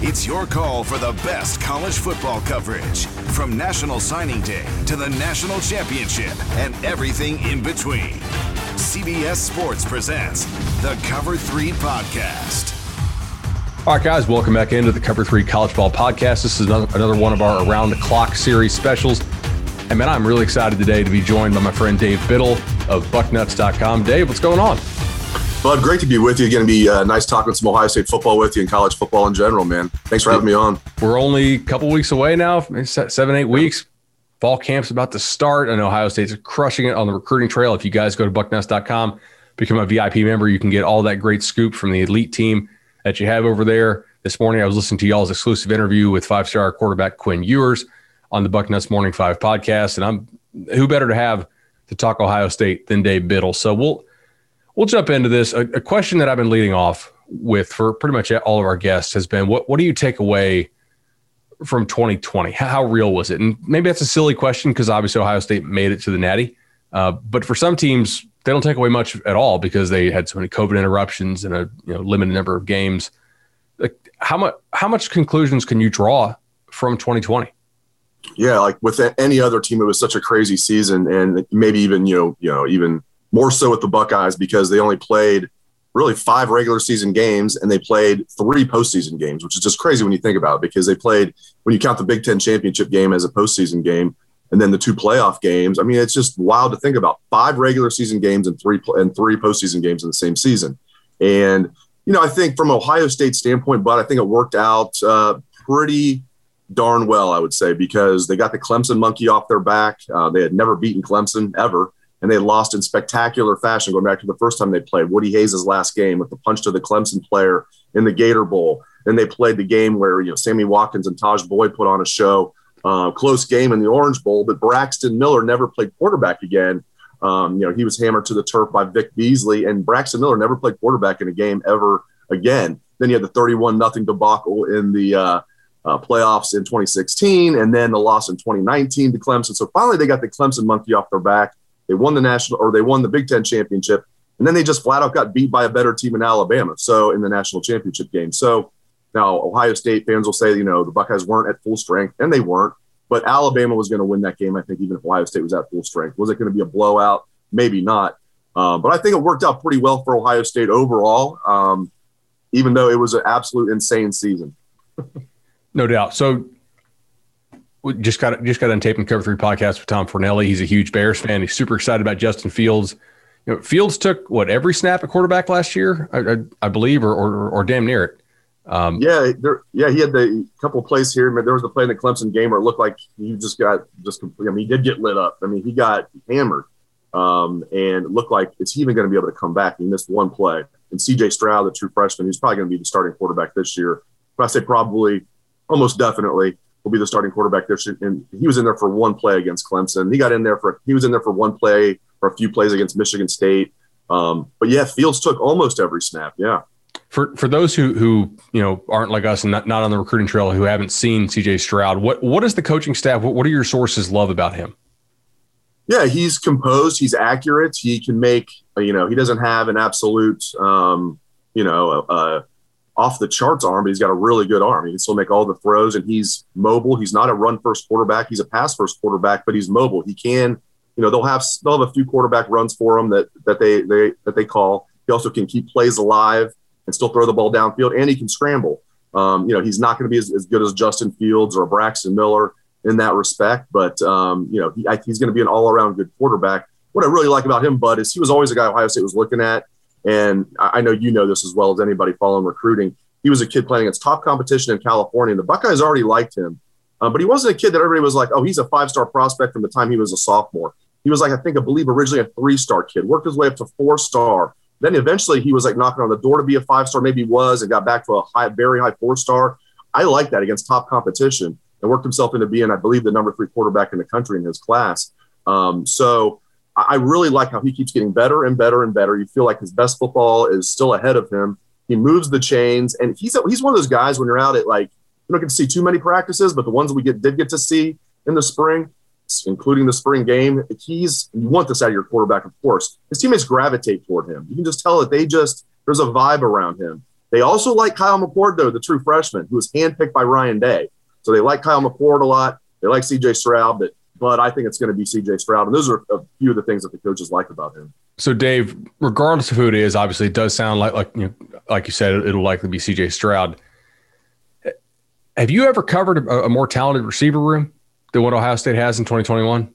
It's your call for the best college football coverage from National Signing Day to the National Championship and everything in between. CBS Sports presents the Cover 3 podcast. All right, guys, welcome back into the Cover 3 College Ball Podcast. This is another, another one of our Around the Clock series specials. And man, I'm really excited today to be joined by my friend Dave Biddle of bucknuts.com. Dave, what's going on? Bud, great to be with you. Going to be uh, nice talking some Ohio State football with you and college football in general, man. Thanks for having me on. We're only a couple weeks away now, seven, eight weeks. Fall camp's about to start, and Ohio State's crushing it on the recruiting trail. If you guys go to bucknuts.com, become a VIP member, you can get all that great scoop from the elite team that you have over there. This morning, I was listening to y'all's exclusive interview with five star quarterback Quinn Ewers on the Bucknuts Morning Five podcast, and I'm who better to have to talk Ohio State than Dave Biddle. So we'll we'll jump into this. A, a, question that I've been leading off with for pretty much all of our guests has been what, what do you take away from 2020? How, real was it? And maybe that's a silly question because obviously Ohio State made it to the Natty. Uh, but for some teams, they don't take away much at all because they had so many COVID interruptions and a you know, limited number of games. Like how much how much conclusions can you draw from 2020? Yeah, like with any other team, it was such a crazy season, and maybe even you know you know even more so with the Buckeyes because they only played really five regular season games and they played three postseason games, which is just crazy when you think about it because they played, when you count the Big Ten championship game as a postseason game and then the two playoff games. I mean, it's just wild to think about five regular season games and three and three postseason games in the same season. And, you know, I think from Ohio State standpoint, but I think it worked out uh, pretty darn well, I would say, because they got the Clemson monkey off their back. Uh, they had never beaten Clemson ever and they lost in spectacular fashion going back to the first time they played Woody Hayes' last game with the punch to the Clemson player in the Gator Bowl. Then they played the game where you know Sammy Watkins and Tajh Boyd put on a show, uh, close game in the Orange Bowl, but Braxton Miller never played quarterback again. Um, you know he was hammered to the turf by Vic Beasley, and Braxton Miller never played quarterback in a game ever again. Then you had the 31 nothing debacle in the uh, uh, playoffs in 2016, and then the loss in 2019 to Clemson. So finally, they got the Clemson monkey off their back. They won the national or they won the Big Ten championship, and then they just flat out got beat by a better team in Alabama. So in the national championship game. So now Ohio State fans will say, you know, the Buckeyes weren't at full strength, and they weren't. But Alabama was going to win that game, I think, even if Ohio State was at full strength. Was it going to be a blowout? Maybe not. Um, but I think it worked out pretty well for Ohio State overall, um, even though it was an absolute insane season. no doubt. So we just got just got on tape and cover three podcast with Tom Fornelli. He's a huge Bears fan. He's super excited about Justin Fields. You know, Fields took what every snap at quarterback last year, I, I, I believe, or, or, or damn near it. Um, yeah, there, yeah, he had the couple plays here. There was the play in the Clemson game where it looked like he just got just. I mean, he did get lit up. I mean, he got hammered, um, and looked like it's even going to be able to come back. He missed one play, and C.J. Stroud, the true freshman, he's probably going to be the starting quarterback this year. But I say probably, almost definitely will be the starting quarterback there. And he was in there for one play against Clemson. He got in there for he was in there for one play or a few plays against Michigan State. Um, but yeah, Fields took almost every snap. Yeah. For for those who who you know aren't like us and not, not on the recruiting trail who haven't seen CJ Stroud, what what does the coaching staff? What, what do your sources love about him? Yeah, he's composed. He's accurate. He can make. You know, he doesn't have an absolute. Um, you know, uh, off the charts arm, but he's got a really good arm. He can still make all the throws, and he's mobile. He's not a run first quarterback. He's a pass first quarterback, but he's mobile. He can. You know, they'll have they'll have a few quarterback runs for him that that they they that they call. He also can keep plays alive and still throw the ball downfield, and he can scramble. Um, you know, he's not going to be as, as, good as Justin Fields or Braxton Miller in that respect, but um, you know, he, he's going to be an all-around good quarterback. What I really like about him, Bud, is he was always a guy Ohio State was looking at, and I know you know this as well as anybody following recruiting. He was a kid playing against top competition in California, and the Buckeyes already liked him, um, but he wasn't a kid that everybody was like, "Oh, he's a five-star prospect" from the time he was a sophomore. He was like, I think, I believe, originally a three-star kid, worked his way up to four-star, then eventually he was like knocking on the door to be a five star, maybe was, and got back to a high, very high four star. I like that against top competition and worked himself into being, I believe, the number three quarterback in the country in his class. Um, so I really like how he keeps getting better and better and better. You feel like his best football is still ahead of him. He moves the chains, and he's he's one of those guys when you're out at like you don't get to see too many practices, but the ones we get did get to see in the spring, including the spring game. He's you want this out of your quarterback, of course. His teammates gravitate toward him. You can just tell that they just there's a vibe around him. They also like Kyle McCord, though, the true freshman, who was handpicked by Ryan Day. So they like Kyle McCord a lot. They like CJ Stroud, but but I think it's going to be CJ Stroud. And those are a few of the things that the coaches like about him. So Dave, regardless of who it is, obviously it does sound like like you know, like you said, it'll likely be CJ Stroud. Have you ever covered a, a more talented receiver room? than what Ohio State has in 2021?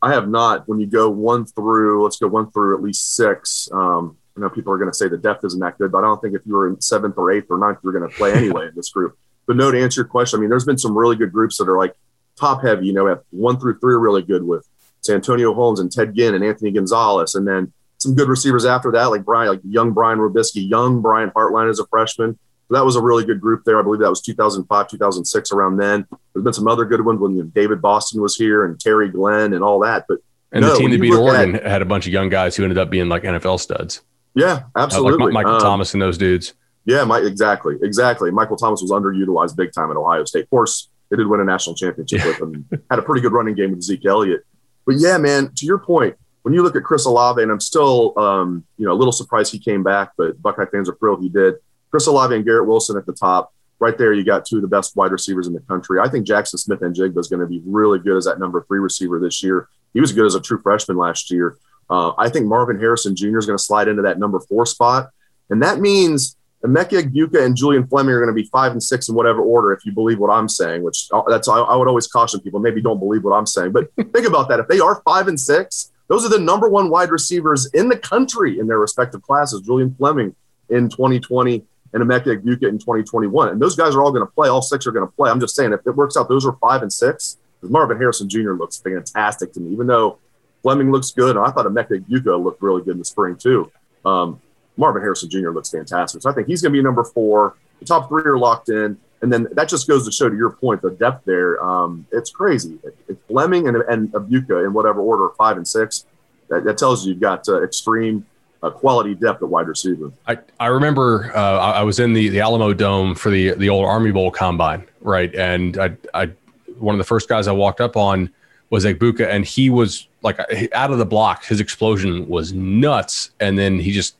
I have not. When you go one through, let's go one through at least six. Um, I know people are going to say the depth isn't that good, but I don't think if you were in seventh or eighth or ninth, you're going to play anyway in this group. But no, to answer your question, I mean, there's been some really good groups that are like top heavy. You know, have one through three are really good with Santonio Holmes and Ted Ginn and Anthony Gonzalez, and then some good receivers after that, like Brian, like young Brian Robiskie, young Brian Hartline as a freshman So that was a really good group there. I believe that was 2005, 2006, around then. There's been some other good ones when you know, David Boston was here and Terry Glenn and all that. But and no, the team that beat Oregon at, had a bunch of young guys who ended up being like NFL studs. Yeah, absolutely. Uh, like Michael um, Thomas and those dudes. Yeah, my, exactly, exactly. Michael Thomas was underutilized big time at Ohio State. Of course, they did win a national championship yeah. with him. Had a pretty good running game with Zeke Elliott. But yeah, man, to your point, when you look at Chris Olave, and I'm still, um, you know, a little surprised he came back, but Buckeye fans are thrilled he did. Chris Olave and Garrett Wilson at the top. Right there, you got two of the best wide receivers in the country. I think Jackson Smith-Njigba is going to be really good as that number three receiver this year. He was good as a true freshman last year. Uh, I think Marvin Harrison Jr. is going to slide into that number four spot. And that means Emeka Egbuka and Julian Fleming are going to be five and six in whatever order, if you believe what I'm saying, which uh, that's, I, I would always caution people, maybe don't believe what I'm saying. But think about that. If they are five and six, those are the number one wide receivers in the country in their respective classes. Julian Fleming in 2020 and Emeka Egbuka in 2021. And those guys are all going to play. All six are going to play. I'm just saying, if it works out, those are five and six. Marvin Harrison Jr. looks fantastic to me, even though Fleming looks good. And I thought Emeka Egbuka looked really good in the spring, too. Um, Marvin Harrison Jr. looks fantastic. So I think he's going to be number four. The top three are locked in. And then that just goes to show, to your point, the depth there. Um, it's crazy. It's Fleming and, and Egbuka in whatever order, five and six. That, that tells you you've got uh, extreme a quality depth at wide receiver. I, I remember uh, I was in the, the Alamo Dome for the the old Army Bowl combine, right? And I, I one of the first guys I walked up on was Egbuka, and he was like out of the block. His explosion was nuts, and then he just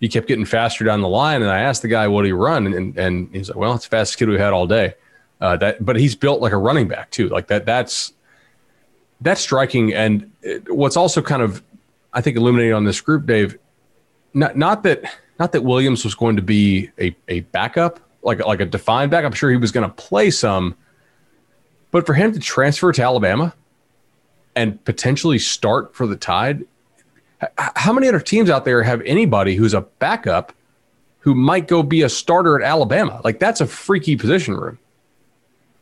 he kept getting faster down the line. And I asked the guy, "What you run?" And, and, he's like, "Well, it's the fastest kid we had all day." Uh, that, but he's built like a running back too. Like that. That's that's striking. And what's also kind of I think illuminating on this group, Dave, not not that not that Williams was going to be a, a backup, like like a defined back. I'm sure he was going to play some, but for him to transfer to Alabama and potentially start for the Tide, how many other teams out there have anybody who's a backup who might go be a starter at Alabama? Like that's a freaky position room.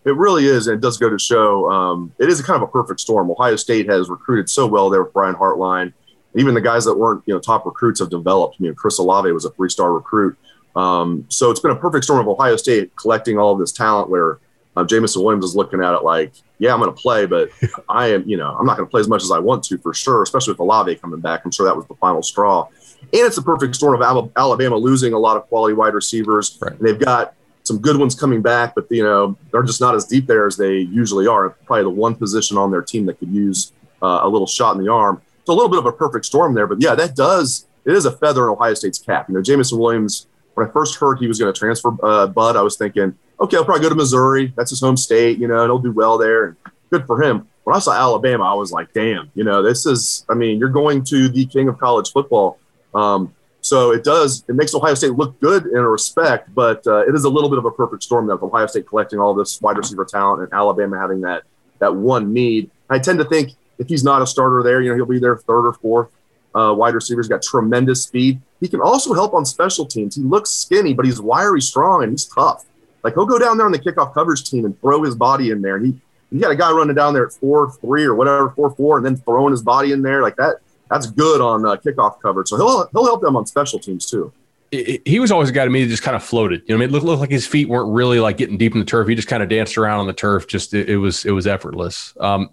It really is, and it does go to show um, it is kind of a perfect storm. Ohio State has recruited so well there with Brian Hartline even the guys that weren't you know top recruits have developed. I mean, Chris Olave was a three star recruit. Um, so it's been a perfect storm of Ohio State collecting all of this talent where uh, Jameson Williams is looking at it like, yeah, I'm going to play, but I am, you know, I'm not going to play as much as I want to for sure, especially with Olave coming back. I'm sure that was the final straw. And it's a perfect storm of Alabama losing a lot of quality wide receivers. Right. And they've got some good ones coming back, but, you know, they're just not as deep there as they usually are. Probably the one position on their team that could use uh, a little shot in the arm. So a little bit of a perfect storm there. But yeah, that does it is a feather in Ohio State's cap. You know, Jameson Williams. When I first heard he was going to transfer uh, Bud, I was thinking, okay, I'll probably go to Missouri. That's his home state. You know, and he'll do well there. Good for him. When I saw Alabama, I was like, damn. You know, this is. I mean, you're going to the king of college football. Um, so it does, it makes Ohio State look good in a respect, but uh, it is a little bit of a perfect storm that with Ohio State collecting all this wide receiver talent and Alabama having that that one need. I tend to think if he's not a starter there, you know, he'll be there third or fourth. Uh, wide receivers got tremendous speed. He can also help on special teams. He looks skinny, but he's wiry, strong, and he's tough. Like he'll go down there on the kickoff coverage team and throw his body in there. He, you got a guy running down there at four three or whatever, four four, and then throwing his body in there like that that's good on uh, kickoff coverage. So he'll he'll help them on special teams too. he was always a guy to me that just kind of floated. You know, I mean, it looked, looked, like his feet weren't really like getting deep in the turf. He just kind of danced around on the turf. Just it, it was it was effortless. Um,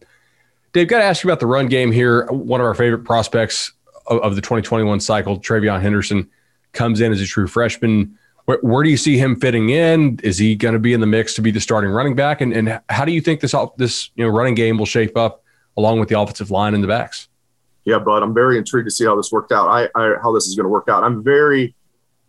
Dave, got to ask you about the run game here. One of our favorite prospects of, of the 2021 cycle, TreVeyon Henderson, comes in as a true freshman. Where, where do you see him fitting in? Is he going to be in the mix to be the starting running back? And, and how do you think this this you know running game will shape up along with the offensive line and the backs? yeah, but I'm very intrigued to see how this worked out. I, I how this is going to work out. I'm very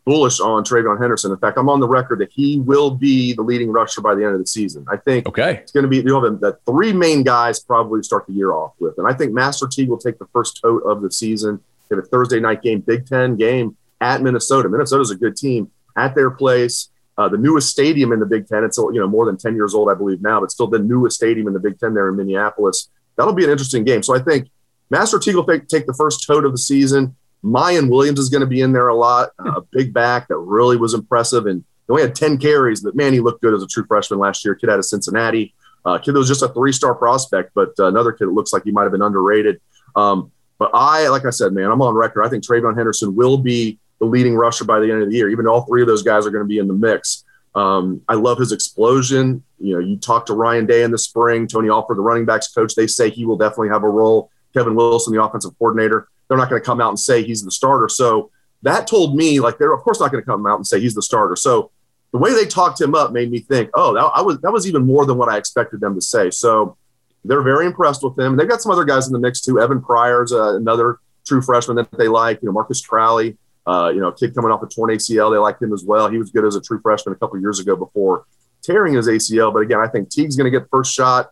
bullish on TreVeyon Henderson. In fact, I'm on the record that he will be the leading rusher by the end of the season. I think okay. it's going to be you know the three main guys probably start the year off with, and I think Master Teague will take the first tote of the season. Get a Thursday night game, Big Ten game at Minnesota. Minnesota's a good team at their place. Uh, the newest stadium in the Big Ten. It's you know more than ten years old, I believe now, but still the newest stadium in the Big Ten there in Minneapolis. That'll be an interesting game. So I think Master Teague will take, take the first tote of the season. Miyan Williams is going to be in there a lot. A big back that really was impressive. And he only had 10 carries, but man, he looked good as a true freshman last year. Kid out of Cincinnati. Uh, kid that was just a three star prospect, but uh, another kid that looks like he might have been underrated. Um, but I, like I said, man, I'm on record. I think TreVeyon Henderson will be the leading rusher by the end of the year, even all three of those guys are going to be in the mix. Um, I love his explosion. You know, you talk to Ryan Day in the spring, Tony Alford, the running backs coach, they say he will definitely have a role Kevin Wilson, the offensive coordinator. They're not going to come out and say he's the starter. So that told me, like, they're of course not going to come out and say he's the starter. So the way they talked him up made me think, oh, that, I was that was even more than what I expected them to say. So they're very impressed with him. They've got some other guys in the mix too. Evan Pryor's uh, another true freshman that they like. You know, Marcus Crowley, uh, you know, kid coming off a torn ACL. They liked him as well. He was good as a true freshman a couple years ago before tearing his ACL. But again, I think Teague's going to get first shot.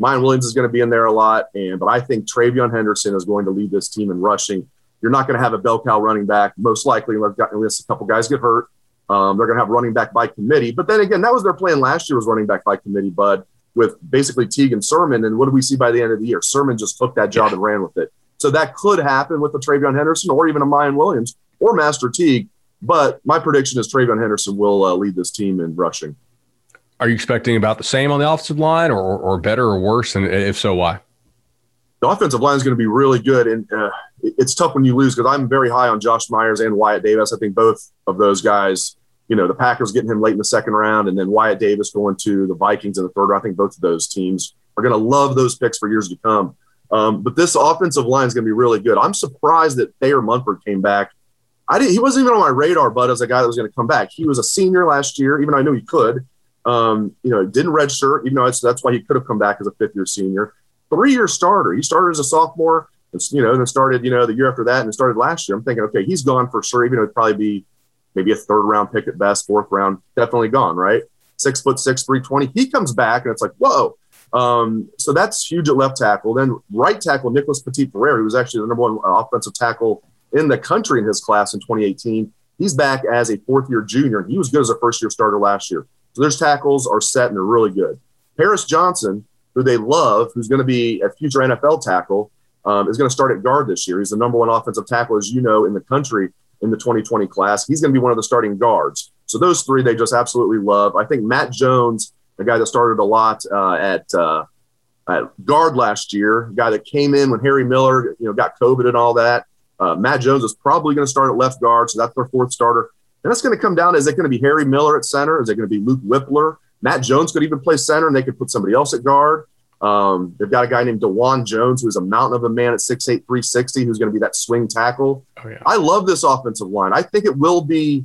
Miyan Williams is going to be in there a lot, and but I think TreVeyon Henderson is going to lead this team in rushing. You're not going to have a bell cow running back, most likely, unless a couple guys get hurt. Um, they're going to have running back by committee. But then again, that was their plan last year was running back by committee, Bud, with basically Teague and Sermon. And what do we see by the end of the year? Sermon just took that job and ran with it. So that could happen with the TreVeyon Henderson or even a Miyan Williams or Master Teague. But my prediction is TreVeyon Henderson will uh, lead this team in rushing. Are you expecting about the same on the offensive line, or or better or worse? And if so, why? The offensive line is going to be really good, and uh, it's tough when you lose because I'm very high on Josh Myers and Wyatt Davis. I think both of those guys. You know, the Packers getting him late in the second round, and then Wyatt Davis going to the Vikings in the third round. I think both of those teams are going to love those picks for years to come. Um, but this offensive line is going to be really good. I'm surprised that Thayer Munford came back. I didn't, he wasn't even on my radar, but as a guy that was going to come back. He was a senior last year, even though I knew he could. Um, you know, didn't register, even though that's why he could have come back as a fifth year senior. Three year starter. He started as a sophomore, and, you know, and then started, you know, the year after that and started last year. I'm thinking, okay, he's gone for sure, even though it'd probably be maybe a third round pick at best, fourth round, definitely gone, right? Six foot six, 320. He comes back and it's like, whoa. Um, so that's huge at left tackle. Then right tackle, Nicholas Petit Frere, who was actually the number one offensive tackle in the country in his class in 2018. He's back as a fourth year junior. and He was good as a first year starter last year. So their tackles are set and they're really good. Paris Johnson, who they love, who's going to be a future NFL tackle, um, is going to start at guard this year. He's the number one offensive tackle, as you know, in the country in the 2020 class. He's going to be one of the starting guards. So those three they just absolutely love. I think Matt Jones, the guy that started a lot uh, at uh, at guard last year, guy that came in when Harry Miller, you know, got COVID and all that. Uh, Matt Jones is probably going to start at left guard, so that's their fourth starter. And that's going to come down. Is it going to be Harry Miller at center? Is it going to be Luke Wypler? Matt Jones could even play center, and they could put somebody else at guard. Um, they've got a guy named Dawand Jones, who's a mountain of a man at 6'8, 360, who's going to be that swing tackle. Oh, yeah. I love this offensive line. I think it will be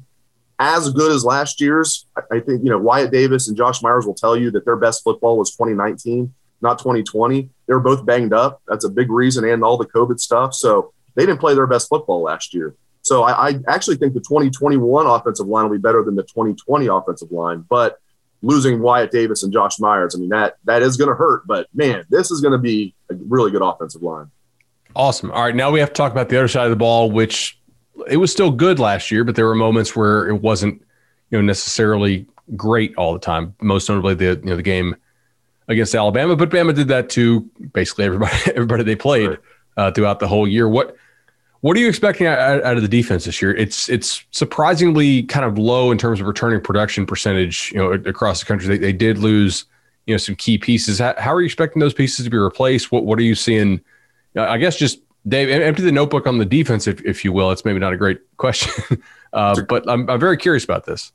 as good as last year's. I, I think, you know, Wyatt Davis and Josh Myers will tell you that their best football was 2019, not 2020. They were both banged up. That's a big reason, and all the COVID stuff. So they didn't play their best football last year. So I, I actually think the 2021 offensive line will be better than the 2020 offensive line. But losing Wyatt Davis and Josh Myers, I mean that that is going to hurt. But man, this is going to be a really good offensive line. Awesome. All right, now we have to talk about the other side of the ball, which it was still good last year, but there were moments where it wasn't, you know, necessarily great all the time. Most notably, the you know the game against Alabama, but Bama did that to basically everybody everybody they played right. Uh, throughout the whole year. What what are you expecting out, out, of the defense this year? It's it's surprisingly kind of low in terms of returning production percentage. You know, across the country, they, they did lose you know some key pieces. How, how, are you expecting those pieces to be replaced? What what are you seeing? I guess just Dave, empty the notebook on the defense, if if you will. It's maybe not a great question, uh, but I'm I'm very curious about this.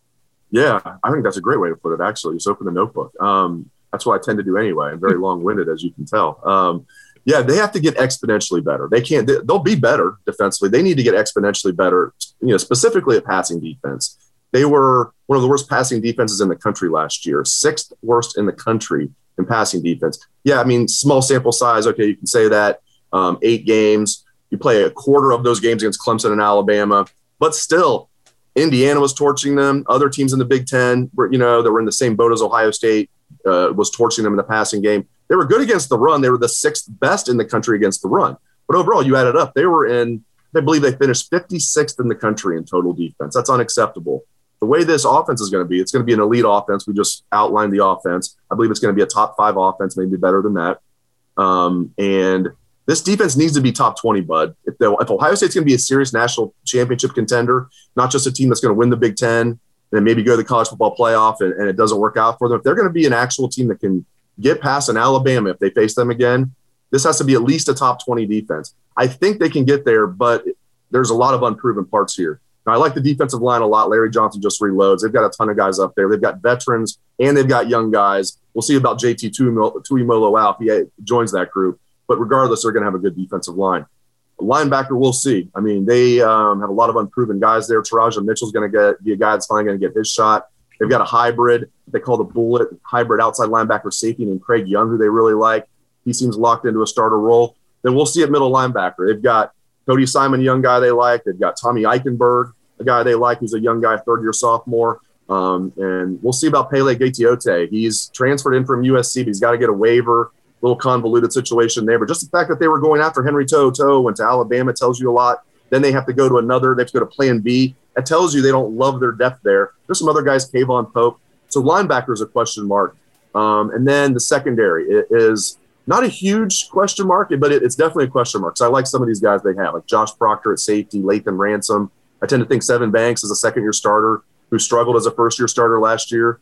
Yeah, I think that's a great way to put it. Actually, just open the notebook. Um, that's what I tend to do anyway. I'm very long winded, as you can tell. Um, yeah, they have to get exponentially better. They can't. They'll be better defensively. They need to get exponentially better. You know, specifically at passing defense. They were one of the worst passing defenses in the country last year, sixth worst in the country in passing defense. Yeah, I mean, small sample size. Okay, you can say that. Um, eight games. You play a quarter of those games against Clemson and Alabama, but still, Indiana was torching them. Other teams in the Big Ten, were, you know, that were in the same boat as Ohio State, uh, was torching them in the passing game. They were good against the run. They were the sixth best in the country against the run. But overall, you add it up, they were in, I believe they finished 56th in the country in total defense. That's unacceptable. The way this offense is going to be, it's going to be an elite offense. We just outlined the offense. I believe it's going to be a top five offense, maybe better than that. Um, and this defense needs to be top 20, bud. If, if Ohio State's going to be a serious national championship contender, not just a team that's going to win the Big Ten, and maybe go to the college football playoff and, and it doesn't work out for them, if they're going to be an actual team that can get past an Alabama if they face them again. This has to be at least a top 20 defense. I think they can get there, but there's a lot of unproven parts here. Now, I like the defensive line a lot. Larry Johnson just reloads. They've got a ton of guys up there. They've got veterans and they've got young guys. We'll see about JT Tuimoloau out if he joins that group. But regardless, they're going to have a good defensive line. Linebacker, we'll see. I mean, they um, have a lot of unproven guys there. Teradja Mitchell's going to get be a guy that's finally going to get his shot. They've got a hybrid they call the bullet hybrid outside linebacker safety named Craig Young, who they really like. He seems locked into a starter role. Then we'll see at middle linebacker. They've got Cody Simon, young guy they like. They've got Tommy Eichenberg, a guy they like who's a young guy, third year sophomore. Um, and we'll see about Pele Gaoteote. He's transferred in from USC, but he's got to get a waiver. Little convoluted situation there. But just the fact that they were going after Henry To'oTo'o, went to Alabama tells you a lot. Then they have to go to another. They have to go to Plan B. That tells you they don't love their depth there. There's some other guys, K'Vaughan Pope. So linebacker is a question mark. Um, and then the secondary is not a huge question mark, but it, it's definitely a question mark. So I like some of these guys they have, like Josh Proctor at safety, Lathan Ransom. I tend to think Sevyn Banks is a second year starter who struggled as a first year starter last year.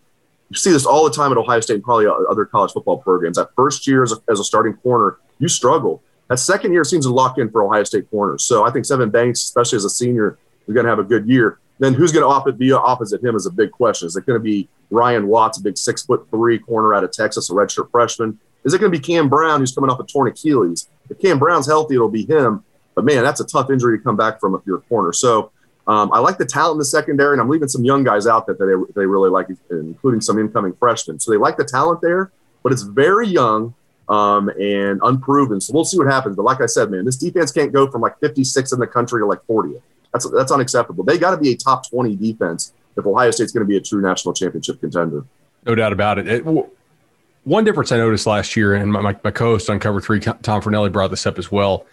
You see this all the time at Ohio State and probably other college football programs. That first year as a, as a starting corner, you struggle. That second year seems to lock in for Ohio State corners. So I think Sevyn Banks, especially as a senior, is going to have a good year. Then who's going to be opposite him is a big question. Is it going to be Ryan Watts, a big six foot three corner out of Texas, a redshirt freshman? Is it going to be Cam Brown, who's coming off a torn Achilles? If Cam Brown's healthy, it'll be him. But man, that's a tough injury to come back from if you're a corner. So um, I like the talent in the secondary, and I'm leaving some young guys out that they, they really like, including some incoming freshmen. So they like the talent there, but it's very young um, and unproven. So we'll see what happens. But like I said, man, this defense can't go from like 56 in the country to like 40th. That's that's unacceptable. They got to be a top 20 defense if Ohio State's going to be a true national championship contender. No doubt about it. it one difference I noticed last year, and my, my, my co-host on Cover Three, Tom Fornelli, brought this up as well,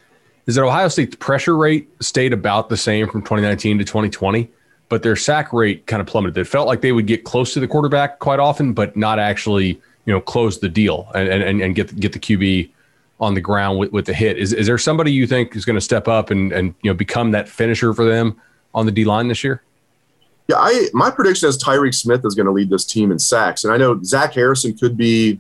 is that Ohio State's pressure rate stayed about the same from 2019 to 2020, but their sack rate kind of plummeted. It felt like they would get close to the quarterback quite often, but not actually, you know, close the deal and and, and get get the QB on the ground with, with the hit. Is, is there somebody you think is going to step up and, and you know become that finisher for them on the D line this year? Yeah, I my prediction is Tyreke Smith is going to lead this team in sacks, and I know Zach Harrison could be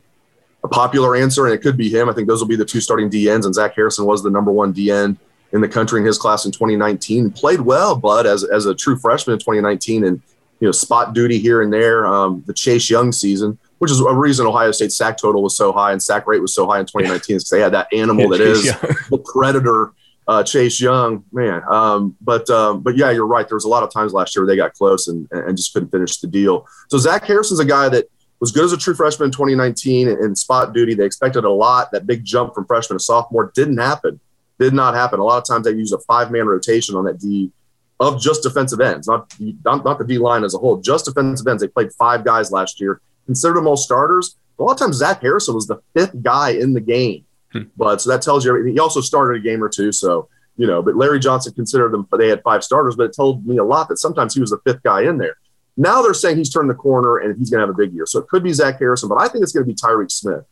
a popular answer, and it could be him. I think those will be the two starting DNs, and Zach Harrison was the number one DN in the country in his class in 2019. Played well, but as as a true freshman in 2019, and you know spot duty here and there. Um, the Chase Young season, which is a reason Ohio State's sack total was so high and sack rate was so high in 2019 because they had that animal that is the predator, uh, Chase Young, man. Um, but um, but yeah, you're right. There was a lot of times last year where they got close and, and just couldn't finish the deal. So Zach Harrison's a guy that was good as a true freshman in 2019 in spot duty. They expected a lot. That big jump from freshman to sophomore didn't happen. Did not happen. A lot of times they use a five man rotation on that D of just defensive ends, not, not, not the D line as a whole, just defensive ends. They played five guys last year, considered them all starters. A lot of times Zach Harrison was the fifth guy in the game. Hmm. But so that tells you everything. He also started a game or two. So, you know, but Larry Johnson considered them, they had five starters, but it told me a lot that sometimes he was the fifth guy in there. Now they're saying he's turned the corner and he's going to have a big year. So it could be Zach Harrison, but I think it's going to be Tyreke Smith.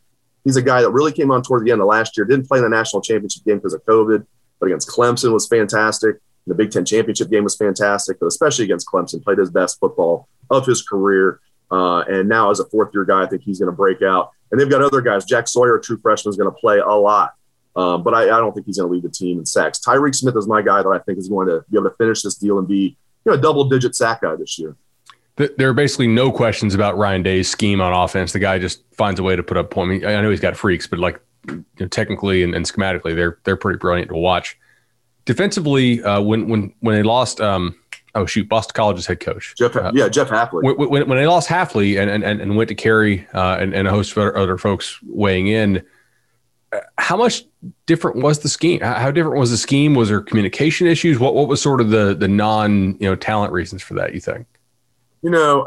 He's a guy that really came on toward the end of last year, didn't play in the national championship game because of COVID, but against Clemson was fantastic. The Big Ten championship game was fantastic, but especially against Clemson, played his best football of his career. Uh, and now, as a fourth year guy, I think he's going to break out. And they've got other guys. Jack Sawyer, a true freshman, is going to play a lot. Um, but I, I, don't think he's going to lead the team in sacks. Tyreke Smith is my guy that I think is going to be able to finish this deal and be you know, a double digit sack guy this year there are basically no questions about Ryan Day's scheme on offense. The guy just finds a way to put up point. I know he's got freaks, but like you know, technically and, and, schematically, they're they're pretty brilliant to watch. Defensively, uh, when when when they lost, um, oh shoot, Boston College's head coach, Jeff, uh, yeah, Jeff Hafley. When, when, when, they lost Hafley and and, and went to Kerry uh, and, and a host of other folks weighing in, uh, how much different was the scheme? How different was the scheme? Was there communication issues? What what was sort of the the non you know talent reasons for that? You think? You know,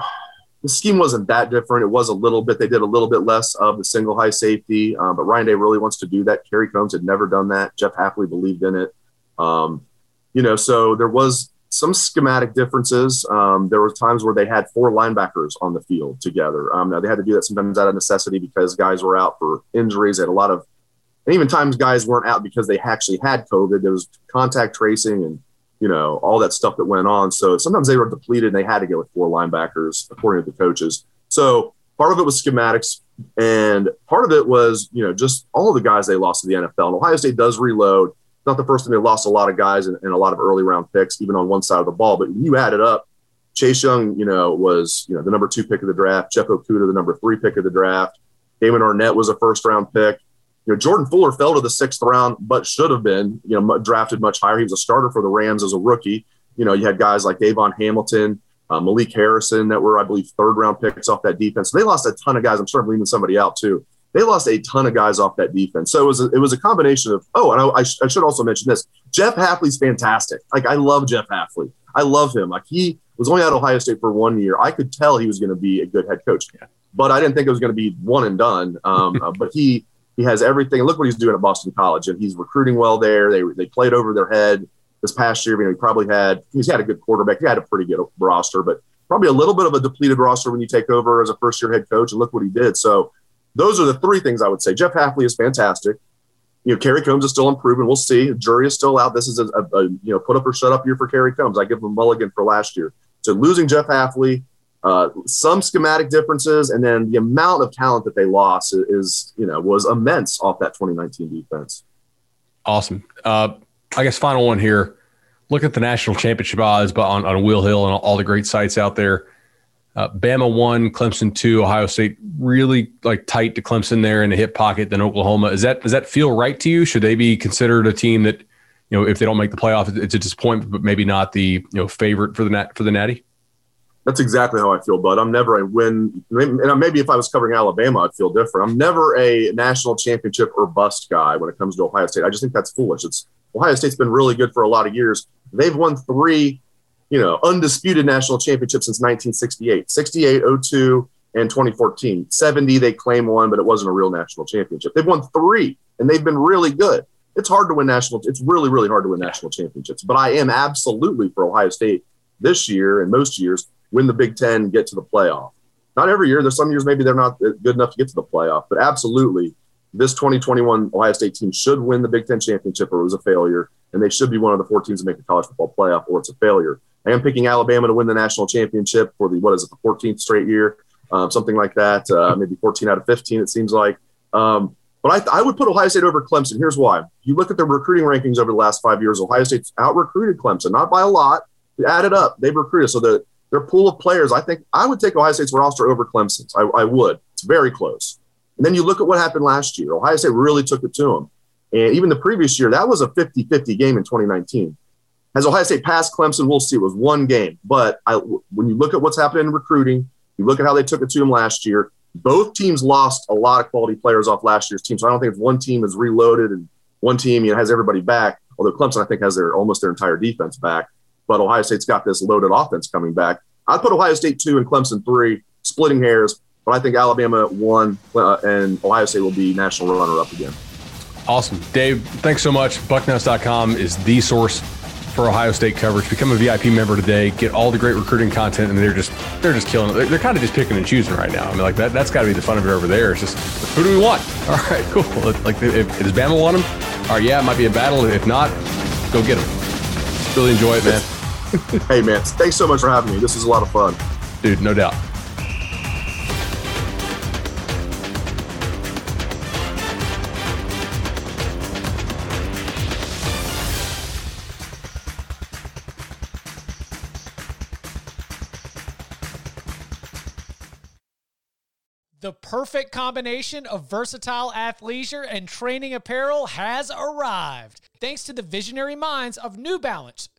the scheme wasn't that different. It was a little bit. They did a little bit less of the single high safety, um, but Ryan Day really wants to do that. Kerry Coombs had never done that. Jeff Hafley believed in it. Um, you know, so there was some schematic differences. Um, there were times where they had four linebackers on the field together. Um, now they had to do that sometimes out of necessity because guys were out for injuries. They had a lot of, and even times guys weren't out because they actually had COVID. There was contact tracing and you know, all that stuff that went on. So sometimes they were depleted and they had to go with four linebackers, according to the coaches. So part of it was schematics, and part of it was, you know, just all of the guys they lost to the NFL. And Ohio State does reload. Not the first time they lost a lot of guys and, a lot of early round picks, even on one side of the ball. But you add it up, Chase Young, you know, was you know the number two pick of the draft. Jeff Okudah, the number three pick of the draft. Damon Arnette was a first round pick you know, Jordan Fuller fell to the sixth round, but should have been, you know, drafted much higher. He was a starter for the Rams as a rookie. You know, you had guys like Davon Hamilton, uh, Malik Harrison that were, I believe, third round picks off that defense. So they lost a ton of guys. I'm sure I'm leaving somebody out too. They lost a ton of guys off that defense. So it was a, it was a combination of, oh, and I, I, sh- I should also mention this. Jeff Hafley's fantastic. Like, I love Jeff Hafley. I love him. Like, he was only at Ohio State for one year. I could tell he was going to be a good head coach, but I didn't think it was going to be one and done. Um, uh, but he, he has everything. Look what he's doing at Boston College, and he's recruiting well there. They they played over their head this past year. I mean, he probably had he's had a good quarterback. He had a pretty good roster, but probably a little bit of a depleted roster when you take over as a first year head coach. And look what he did. So those are the three things I would say. Jeff Hafley is fantastic. You know, Kerry Coombs is still improving. We'll see. The jury is still out. This is a, a, a you know put up or shut up year for Kerry Coombs. I give him a mulligan for last year. So losing Jeff Hafley, uh, some schematic differences, and then the amount of talent that they lost is, you know was immense off that 2019 defense. Awesome. Uh, I guess final one here. Look at the national championship odds, but on, on Will Hill and all the great sites out there. Uh, Bama one, Clemson two, Ohio State really like tight to Clemson there in the hip pocket. Then Oklahoma. Is that does that feel right to you? Should they be considered a team that you know if they don't make the playoff, it's a disappointment, but maybe not the you know favorite for the nat for the Natty? That's exactly how I feel, bud. I'm never a win. And maybe if I was covering Alabama, I'd feel different. I'm never a national championship or bust guy when it comes to Ohio State. I just think that's foolish. It's Ohio State's been really good for a lot of years. They've won three, you know, undisputed national championships since 1968, 68, 02, and 2014. 70, they claim one, but it wasn't a real national championship. They've won three, and they've been really good. It's hard to win national. It's really, really hard to win national championships. But I am absolutely for Ohio State this year and most years win the Big Ten, get to the playoff. Not every year. There's some years maybe they're not good enough to get to the playoff, but absolutely, this 2021 Ohio State team should win the Big Ten championship, or it was a failure, and they should be one of the four teams to make the college football playoff, or it's a failure. I am picking Alabama to win the national championship for the what is it, the 14th straight year, um, something like that. Uh, maybe 14 out of 15, it seems like. Um, but I, I, would put Ohio State over Clemson. Here's why. You look at the recruiting rankings over the last five years, Ohio State's out recruited Clemson, not by a lot. Add it up, they've recruited. So the their pool of players, I think I would take Ohio State's roster over Clemson's. I, I would. It's very close. And then you look at what happened last year. Ohio State really took it to them. And even the previous year, that was a 50 50 game in 2019. Has Ohio State passed Clemson? We'll see. It was one game. But I, when you look at what's happening in recruiting, you look at how they took it to them last year. both teams lost a lot of quality players off last year's team. So I don't think if one team is reloaded and one team you know has everybody back, although Clemson I think has their almost their entire defense back, but Ohio State's got this loaded offense coming back. I'd put Ohio State two and Clemson three, splitting hairs, but I think Alabama one uh, and Ohio State will be national runner up again. Awesome. Dave, thanks so much. Bucknuts.com is the source for Ohio State coverage. Become a VIP member today. Get all the great recruiting content, and they're just they're just killing it. They're, they're kind of just picking and choosing right now. I mean, like that that's got to be the fun of it over there. It's just who do we want? All right, cool. Like, if, does Bama want them? All right, yeah, it might be a battle. If not, go get them. Really enjoy it, man. hey, man, thanks so much for having me. This is a lot of fun, dude. No doubt. The perfect combination of versatile athleisure and training apparel has arrived. Thanks to the visionary minds of New Balance,